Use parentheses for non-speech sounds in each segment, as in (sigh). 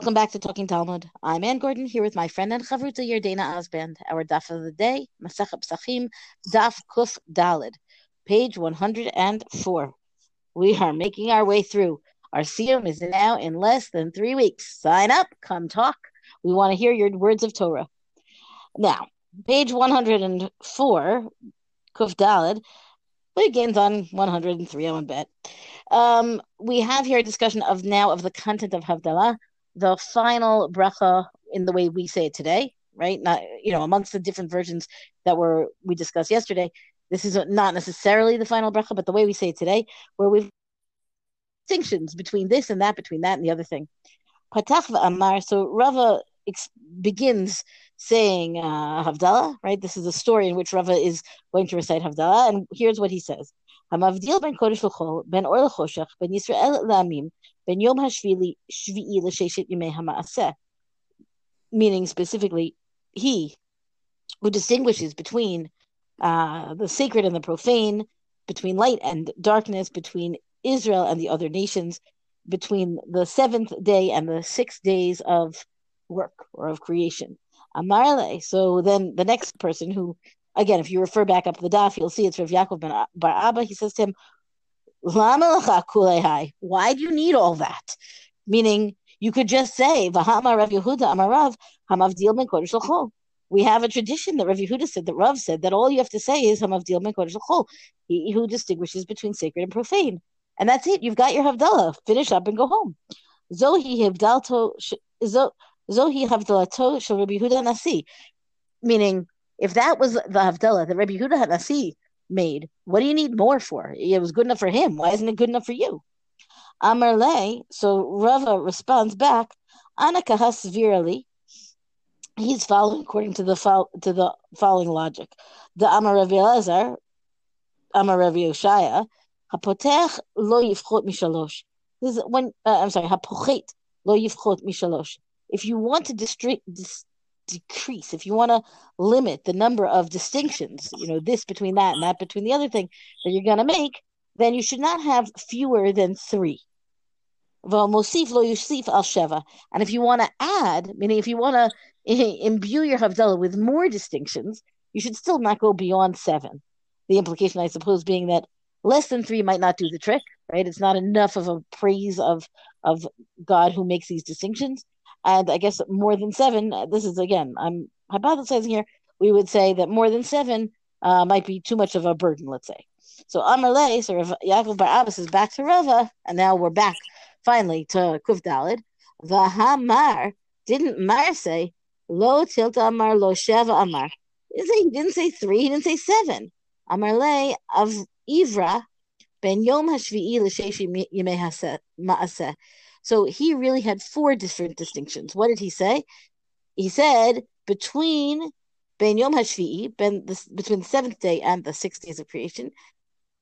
Welcome back to Talking Talmud. I'm Ann Gordon here with my friend and chavruta Yardena Osband. Our daf of the day, Masach Psachim, Daf Kuf Dalid, page 104. We are making our way through. Our siyum is now in less than three weeks. Sign up, come talk. We want to hear your words of Torah. Now, page 104, Kuf Dalid, begins on 103 on bet. Um, we have here a discussion of now of the content of Havdalah, the final bracha in the way we say it today, right? Not you know amongst the different versions that were we discussed yesterday. This is not necessarily the final bracha, but the way we say it today, where we've distinctions between this and that, between that and the other thing. Patach Amar. So Rava ex- begins saying uh, Havdalah, right? This is a story in which Rava is going to recite Havdalah, and here's what he says: Hamavdil ben Kodesh l'Chol ben Or ben Yisrael l'Amim ben yom hashvili shvi'i hama'aseh, meaning specifically he who distinguishes between uh, the sacred and the profane, between light and darkness, between Israel and the other nations, between the seventh day and the six days of work or of creation. Amarle. So then the next person who, again, if you refer back up the daf, you'll see it's Rav Yaakov ben Bar Abba. He says to him, why do you need all that? Meaning, you could just say. We have a tradition that Rav Yehuda said, that Rav said, that all you have to say is Hamavdil Kodesh he who distinguishes between sacred and profane. And that's it. You've got your Havdalah. Finish up and go home. Zohi Havdalato Shel Rabbi Yehuda Nasi. Meaning, if that was the Havdalah that Rabbi Yehuda Hanasi made, what do you need more for? It was good enough for him. Why isn't it good enough for you? Amar Le, so Rava responds back, Anakahas virally. He's following according to the fo- to the following logic. The Amar Rav Elazar, Amar Rav Yoshaya, Hapotech lo yifchot mishalosh. This is when uh, I'm sorry, Hapochet lo yifchot mishalosh. If you want to distri- dis- decrease, if you want to limit the number of distinctions, you know, this between that and that between the other thing that you're going to make, then you should not have fewer than three. And if you want to add, meaning if you want to (laughs) imbue your Havdalah with more distinctions, you should still not go beyond seven. The implication, I suppose, being that less than three might not do the trick, right? It's not enough of a praise of of God who makes these distinctions and I guess more than seven. Uh, this is again, I'm hypothesizing here. We would say that more than seven uh, might be too much of a burden. Let's say. So Amarle, so Yaakov Bar Abbas is back to Rava, and now we're back finally to Kuf Dalid. Vahamar didn't Mar say lo tilta Amar lo sheva Amar. He didn't say three. He didn't say seven. Amarle of Ivra ben Yom Hashvi'i l'sheishi yimei ma'aseh. So he really had four different distinctions. What did he say? He said between Ben Yom Hashvi'i, ben the, between the seventh day and the six days of creation,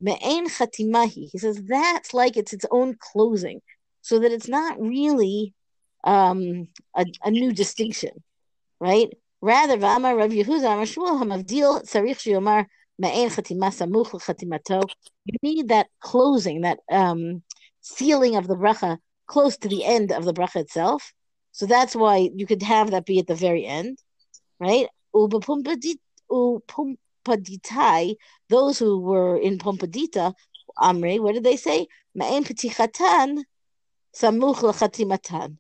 Me'en Chatimahi. He says that's like it's its own closing, so that it's not really um, a, a new distinction, right? Rather, V'amar Rav Yehuda Amar Shmuel Hamavdil Tzarich Shiyomar You need that closing, that um, sealing of the bracha close to the end of the bracha itself. So that's why you could have that be at the very end, right? Those who were in Pumbedita, Amri, what did they say? Ma'en petichatan samuch lachatimatan.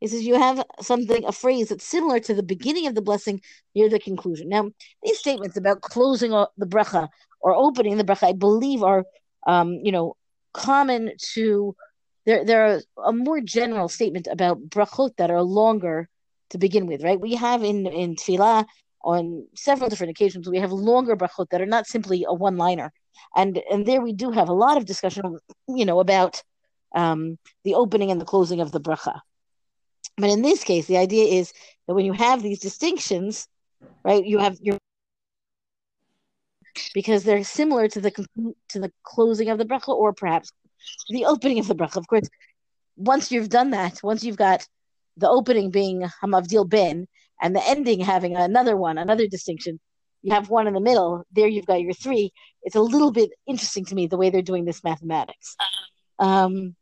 He says you have something, a phrase that's similar to the beginning of the blessing near the conclusion. Now, these statements about closing the bracha or opening the bracha, I believe, are, um, you know, common to there there are a more general statement about brachot that are longer to begin with, right? We have in in tefillah on several different occasions we have longer brachot that are not simply a one liner, and and there we do have a lot of discussion, you know, about um, the opening and the closing of the bracha. But in this case, the idea is that when you have these distinctions, right, you have your because they're similar to the to the closing of the bracha, or perhaps the opening of the bracha. Of course, once you've done that, once you've got the opening being Hamavdil Ben and the ending having another one, another distinction, you have one in the middle. There you've got your three. It's a little bit interesting to me the way they're doing this mathematics. Um,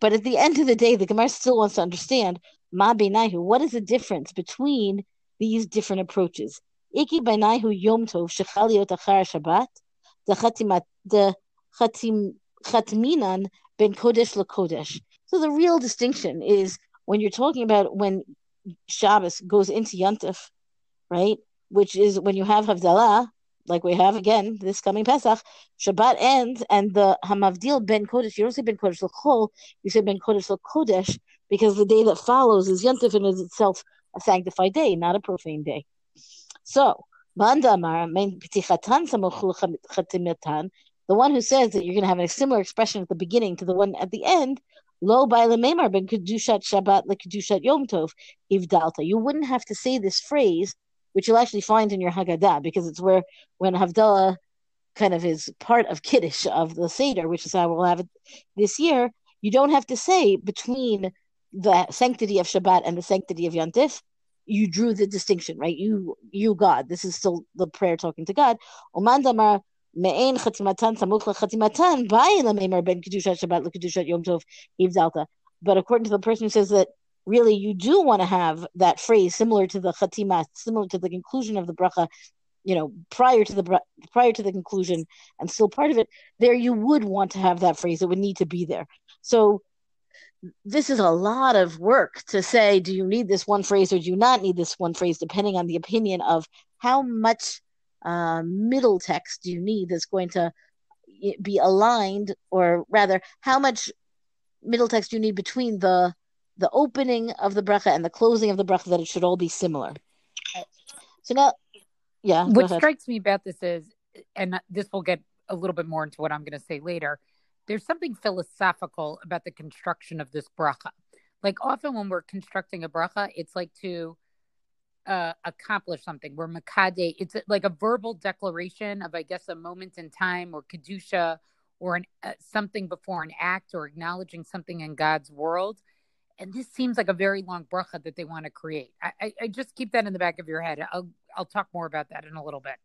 But at the end of the day, the Gemara still wants to understand Ma Beinahu, what is the difference between these different approaches? Iki Beinahu Yom Tov Shechaliot Achar Shabbat, the Chatim, Chatminan Ben Kodesh LaKodesh. So the real distinction is when you're talking about when Shabbos goes into Yontif, right? Which is when you have Havdalah, like we have again this coming Pesach, Shabbat ends, and the Hamavdil ben Kodesh, you don't say ben Kodesh l'chol, you say ben Kodesh l'kodesh, because the day that follows is Yontif and is itself a sanctified day, not a profane day. So, the one who says that you're going to have a similar expression at the beginning to the one at the end, Lo ben Kedushat Shabbat le Kedushat Yom Tov Ivdalta. You wouldn't have to say this phrase which you'll actually find in your Haggadah, because it's where when Havdalah kind of is part of Kiddush of the Seder, which is how we'll have it this year, you don't have to say between the sanctity of Shabbat and the sanctity of Yantif, you drew the distinction, right? You, you God. This is still the prayer talking to God. But according to the person who says that really you do want to have that phrase similar to the khatima, similar to the conclusion of the bracha, you know, prior to the prior to the conclusion and still part of it, there you would want to have that phrase. It would need to be there. So this is a lot of work to say, do you need this one phrase or do you not need this one phrase, depending on the opinion of how much uh, middle text do you need that's going to be aligned, or rather, how much middle text you need between the the opening of the bracha and the closing of the bracha that it should all be similar. So now, yeah. What strikes me about this is, and this will get a little bit more into what I'm going to say later. There's something philosophical about the construction of this bracha. Like often when we're constructing a bracha, it's like to uh, accomplish something. We're makade. It's like a verbal declaration of, I guess, a moment in time or kedusha or an, uh, something before an act or acknowledging something in God's world and this seems like a very long bracha that they want to create. I, I, I, just keep that in the back of your head. I'll I'll talk more about that in a little bit.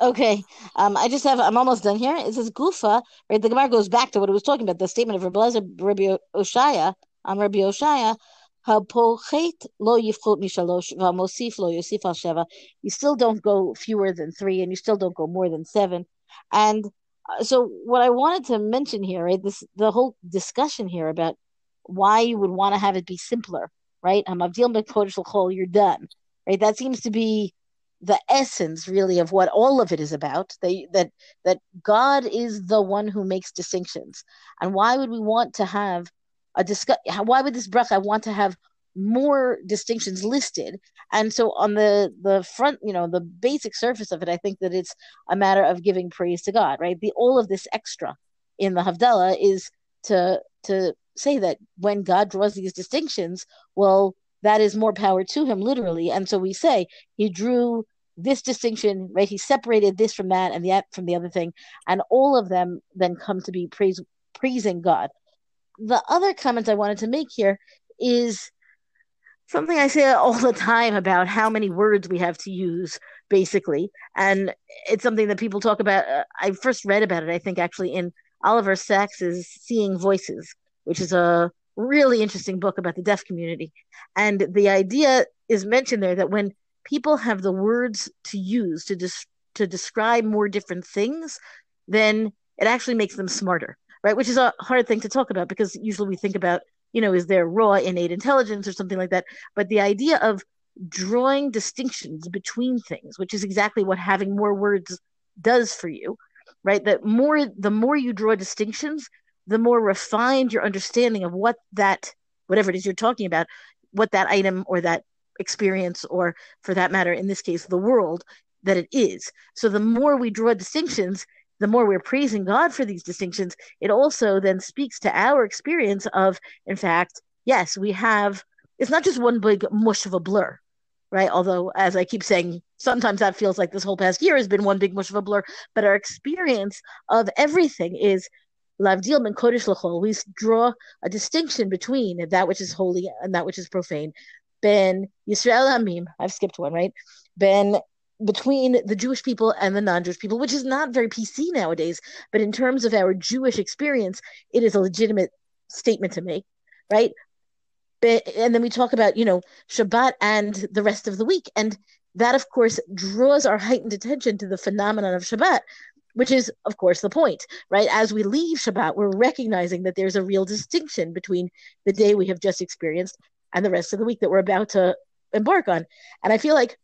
Okay, um, I just have I'm almost done here. It says Gufa, right? The Gemara goes back to what it was talking about, the statement of Rabbi, Rabbi Oshaya, um, Rabbi Oshaya, lo v'amosif lo yosif al. You still don't go fewer than three, and you still don't go more than seven. And uh, so, what I wanted to mention here, right? This the whole discussion here about why you would want to have it be simpler, right? Potash will call you're done, right? That seems to be the essence, really, of what all of it is about. That that that God is the one who makes distinctions, and why would we want to have a discuss? Why would this bracha want to have more distinctions listed? And so, on the the front, you know, the basic surface of it, I think that it's a matter of giving praise to God, right? The all of this extra in the Havdalah is to to say that when God draws these distinctions, well, that is more power to him, literally. And so we say he drew this distinction, right? He separated this from that and that from the other thing, and all of them then come to be praise, praising God. The other comment I wanted to make here is something I say (laughs) all the time about how many words we have to use, basically, and it's something that people talk about. Uh, I first read about it, I think, actually in Oliver Sacks's Seeing Voices, which is a really interesting book about the deaf community. And the idea is mentioned there that when people have the words to use to to describe more different things, then it actually makes them smarter, right? Which is a hard thing to talk about because usually we think about, you know, is there raw innate intelligence or something like that? But the idea of drawing distinctions between things, which is exactly what having more words does for you, right? That more the more you draw distinctions, the more refined your understanding of what that whatever it is you're talking about what that item or that experience or for that matter in this case the world that it is. So the more we draw distinctions the more we're praising god for these distinctions. It also then speaks to our experience of in fact yes we have it's not just one big mush of a blur right? Although as i keep saying sometimes that feels like this whole past year has been one big mush of a blur but our experience of everything is Lavdil ben Kodesh Lachol, we draw a distinction between that which is holy and that which is profane. Ben Yisrael Hamim, I've skipped one, right? Ben between the Jewish people and the non-Jewish people, which is not very PC nowadays, but in terms of our Jewish experience, it is a legitimate statement to make, right? And then we talk about, you know, Shabbat and the rest of the week. And that, of course, draws our heightened attention to the phenomenon of Shabbat, which is, of course, the point, right? As we leave Shabbat, we're recognizing that there's a real distinction between the day we have just experienced and the rest of the week that we're about to embark on. And I feel like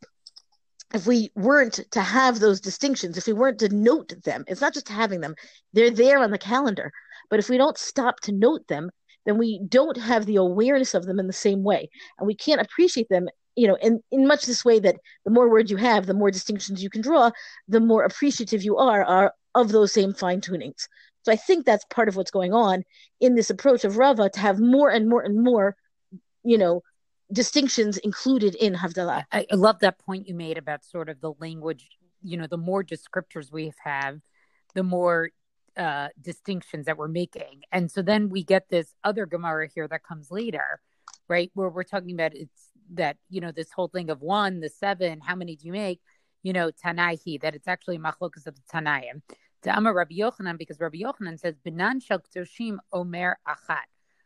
if we weren't to have those distinctions, if we weren't to note them, it's not just having them, they're there on the calendar. But if we don't stop to note them, then we don't have the awareness of them in the same way. And we can't appreciate them, you know, in, in much this way that the more words you have, the more distinctions you can draw, the more appreciative you are, are of those same fine tunings. So I think that's part of what's going on in this approach of Rava to have more and more and more, you know, distinctions included in Havdalah. I, I love that point you made about sort of the language. You know, the more descriptors we have, the more uh, distinctions that we're making. And so then we get this other Gemara here that comes later, right? Where we're talking about it's that, you know, this whole thing of one, the seven, how many do you make? You know, Tanaihi, that it's actually machlokas of the Tanaim. To Amar Rabbi Yochanan, because Rabbi Yochanan says, Benan Shel Kedoshim Omer Achat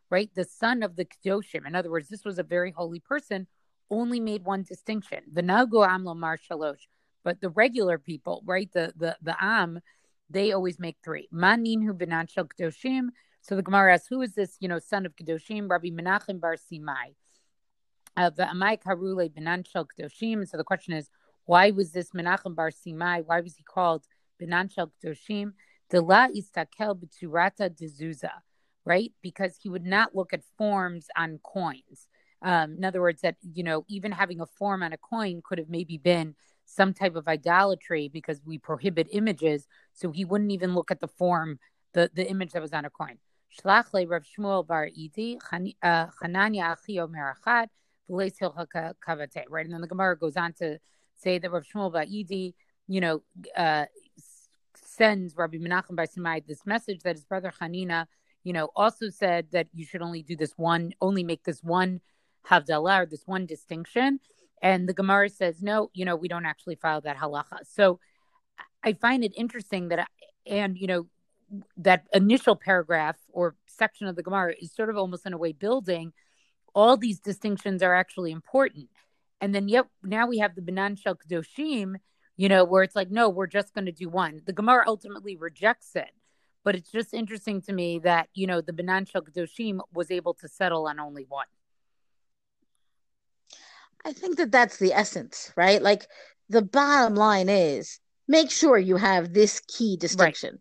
right? The son of the Kedoshim. In other words, this was a very holy person, only made one distinction. V'nago amlo mar shalosh. But the regular people, right? The the the am, they always make three. Manin hu benan shel Kedoshim. So the Gemara asks, who is this, you know, son of Kedoshim? Rabbi Menachem bar Simai. Uh, V'amai karule benan shel Kedoshim. So the question is, why was this Menachem bar Simai? Why was he called benan shel Kedoshim? De la istakel b'turata dezuza right? Because he would not look at forms on coins. Um, in other words, that, you know, even having a form on a coin could have maybe been some type of idolatry because we prohibit images. So he wouldn't even look at the form, the, the image that was on a coin. Shlach le Rav Shmuel bar Idi, uh, Chananya achio merachat, kavate, right? And then the Gemara goes on to say that Rav Shmuel bar Idi, you know, uh, sends Rabbi Menachem by Simai this message that his brother Hanina you know, also said that you should only do this one, only make this one havdalah or this one distinction. And the Gemara says, no, you know, we don't actually follow that halacha. So I find it interesting that, and, you know, that initial paragraph or section of the Gemara is sort of almost in a way building all these distinctions are actually important. And then, yet now we have the Banan Shel Kedoshim, you know, where it's like, no, we're just going to do one. The Gemara ultimately rejects it but it's just interesting to me that, you know, the Banan Shel Kedoshim was able to settle on only one. I think that that's the essence, right? Like the bottom line is make sure you have this key distinction. Right.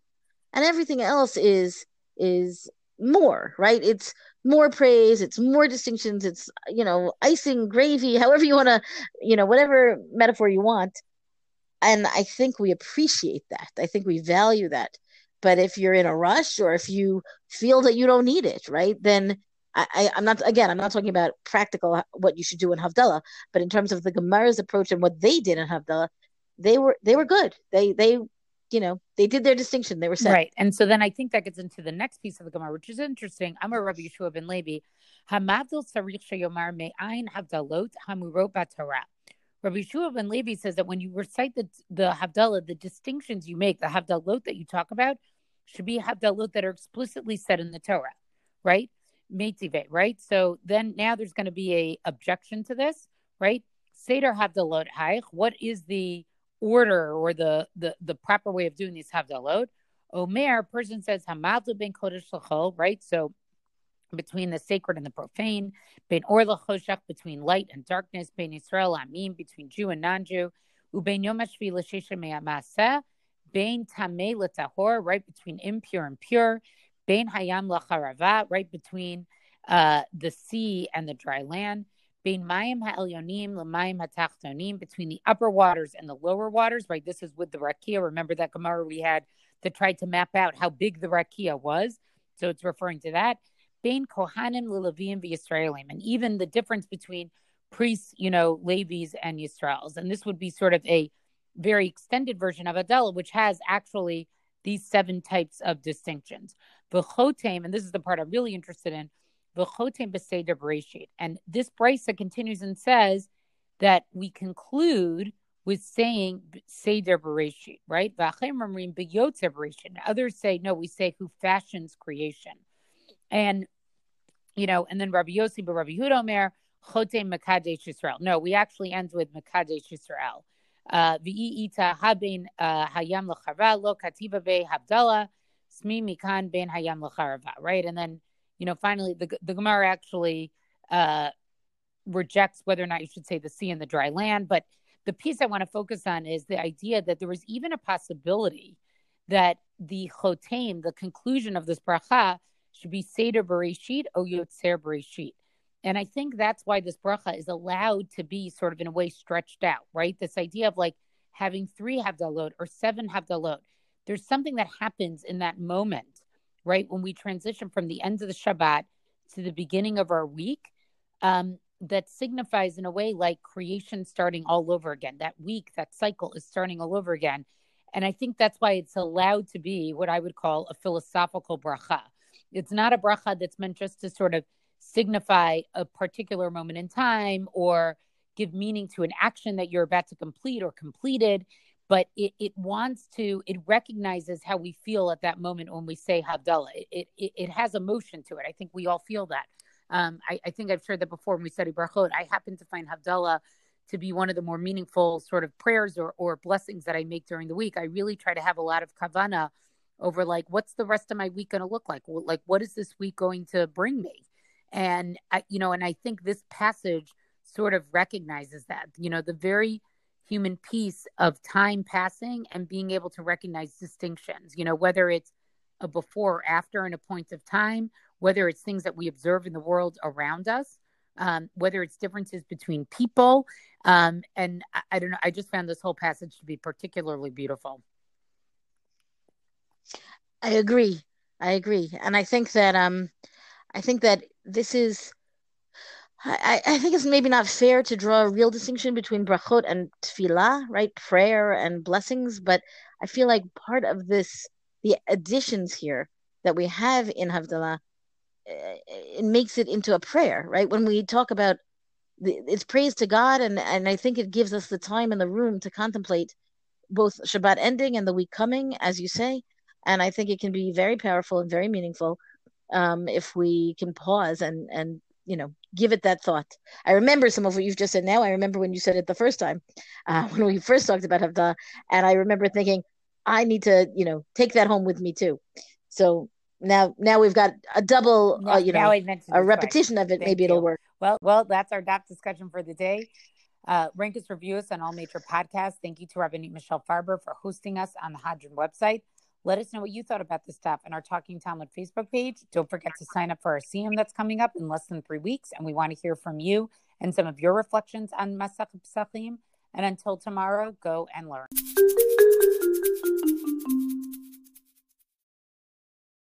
And everything else is is more, right? It's more praise, it's more distinctions, it's you know, icing, gravy, (laughs) however you want to, you know, whatever metaphor you want. And I think we appreciate that. I think we value that. But if you're in a rush or if you feel that you don't need it, right, then I, am not again. I'm not talking about practical what you should do in Havdalah, but in terms of the Gemara's approach and what they did in Havdalah, they were they were good. They they you know they did their distinction. They were set right. And so then I think that gets into the next piece of the Gemara, which is interesting. I'm a Rabbi Yeshua ben Levi. Hamadil sarich sheyomar me'ayin havdalot hamurot batorah. Rabbi Yeshua ben Levi says that when you recite the the Havdalah, the distinctions you make, the Havdalot that you talk about, should be Havdalot that are explicitly said in the Torah, right? Meitive, right? So then now there's going to be a objection to this, right? Seder Havdalot Haich. What is the order or the the the proper way of doing these Havdalot? Omer, person says Hamadlu ben Kodesh Lachol, right? So between the sacred and the profane, ben orla choshach, between light and darkness, ben Israel amim, between Jew and non-Jew, uben yom hashvi l'shesha ben tamei l'tahor, right between impure and pure, ben hayam lacharava, right between uh, the sea and the dry land, between the upper waters and the lower waters, right? This is with the rakia. Remember that Gemara we had that tried to map out how big the rakia was. So it's referring to that Bain Kohanim Lilavim Yisraelim, and even the difference between priests, you know, Levies and Yisraels. And this would be sort of a very extended version of Adela, which has actually these seven types of distinctions. V'chotem, and this is the part I'm really interested in. And this brisa continues and says that we conclude with saying seder bereshit, right? Others say, no, we say who fashions creation. And you know, and then Rabbi Yossi, but Rabbi Huda Omer, Chote Mekadesh Yisrael. No, we actually end with Mekadesh Yisrael. Uh, V'i'ita haben uh, hayam lo kativa be habdallah smi mikan ben hayam l'charava. Right, and then you know finally the the Gemara actually uh, rejects whether or not you should say the sea and the dry land. But the piece I want to focus on is the idea that there was even a possibility that the chotem, the conclusion of this bracha, should be Seder Bereshit or Yotzer Bereshit. And I think that's why this bracha is allowed to be sort of in a way stretched out, right? This idea of like having three Havdalot or seven Havdalot. There's something that happens in that moment, right? When we transition from the end of the Shabbat to the beginning of our week, um, that signifies in a way like creation starting all over again. That week, that cycle is starting all over again. And I think that's why it's allowed to be what I would call a philosophical bracha. It's not a bracha that's meant just to sort of signify a particular moment in time or give meaning to an action that you're about to complete or completed but it, it wants to it recognizes how we feel at that moment when we say havdalah it, it, it has emotion to it. I think we all feel that. Um, I, I, think i've shared that before when we study brachot i happen to find havdalah to be one of the more meaningful sort of prayers or, or blessings that i make during the week. I really try to have a lot of kavana over like what's the rest of my week going to look like? Like what is this week going to bring me? And I, you know and i think this passage sort of recognizes that. You know the very human piece of time passing and being able to recognize distinctions you know whether it's a before or after and a point of time whether it's things that we observe in the world around us um, whether it's differences between people um, and I, I don't know i just found this whole passage to be particularly beautiful. I agree. I agree. And i think that um i think that this is I, I think it's maybe not fair to draw a real distinction between brachot and tefillah, right? Prayer and blessings, but I feel like part of this, the additions here that we have in Havdalah, eh, it makes it into a prayer, right? When we talk about it's praise to God, and and I think it gives us the time and the room to contemplate both Shabbat ending and the week coming, as you say, and I think it can be very powerful and very meaningful um, if we can pause and and you know give it that thought. I remember some of what you've just said now. I remember when you said it the first time (laughs) uh, when we first talked about Havdah, and I remember thinking I need to you know take that home with me too. So now now we've got a double uh, you know a repetition of it. Thank maybe you. it'll work. Well, well, that's our daf discussion for the day. Uh, rank us, review us on all major podcasts. Thank you to Rabbanit Michelle Farber for hosting us on the Hadran website. Let us know what you thought about this stuff in our Talking Talmud Facebook page. Don't forget to sign up for our siyum that's coming up in less than three weeks. And we want to hear from you and some of your reflections on Masach Psachim. And until tomorrow, go and learn.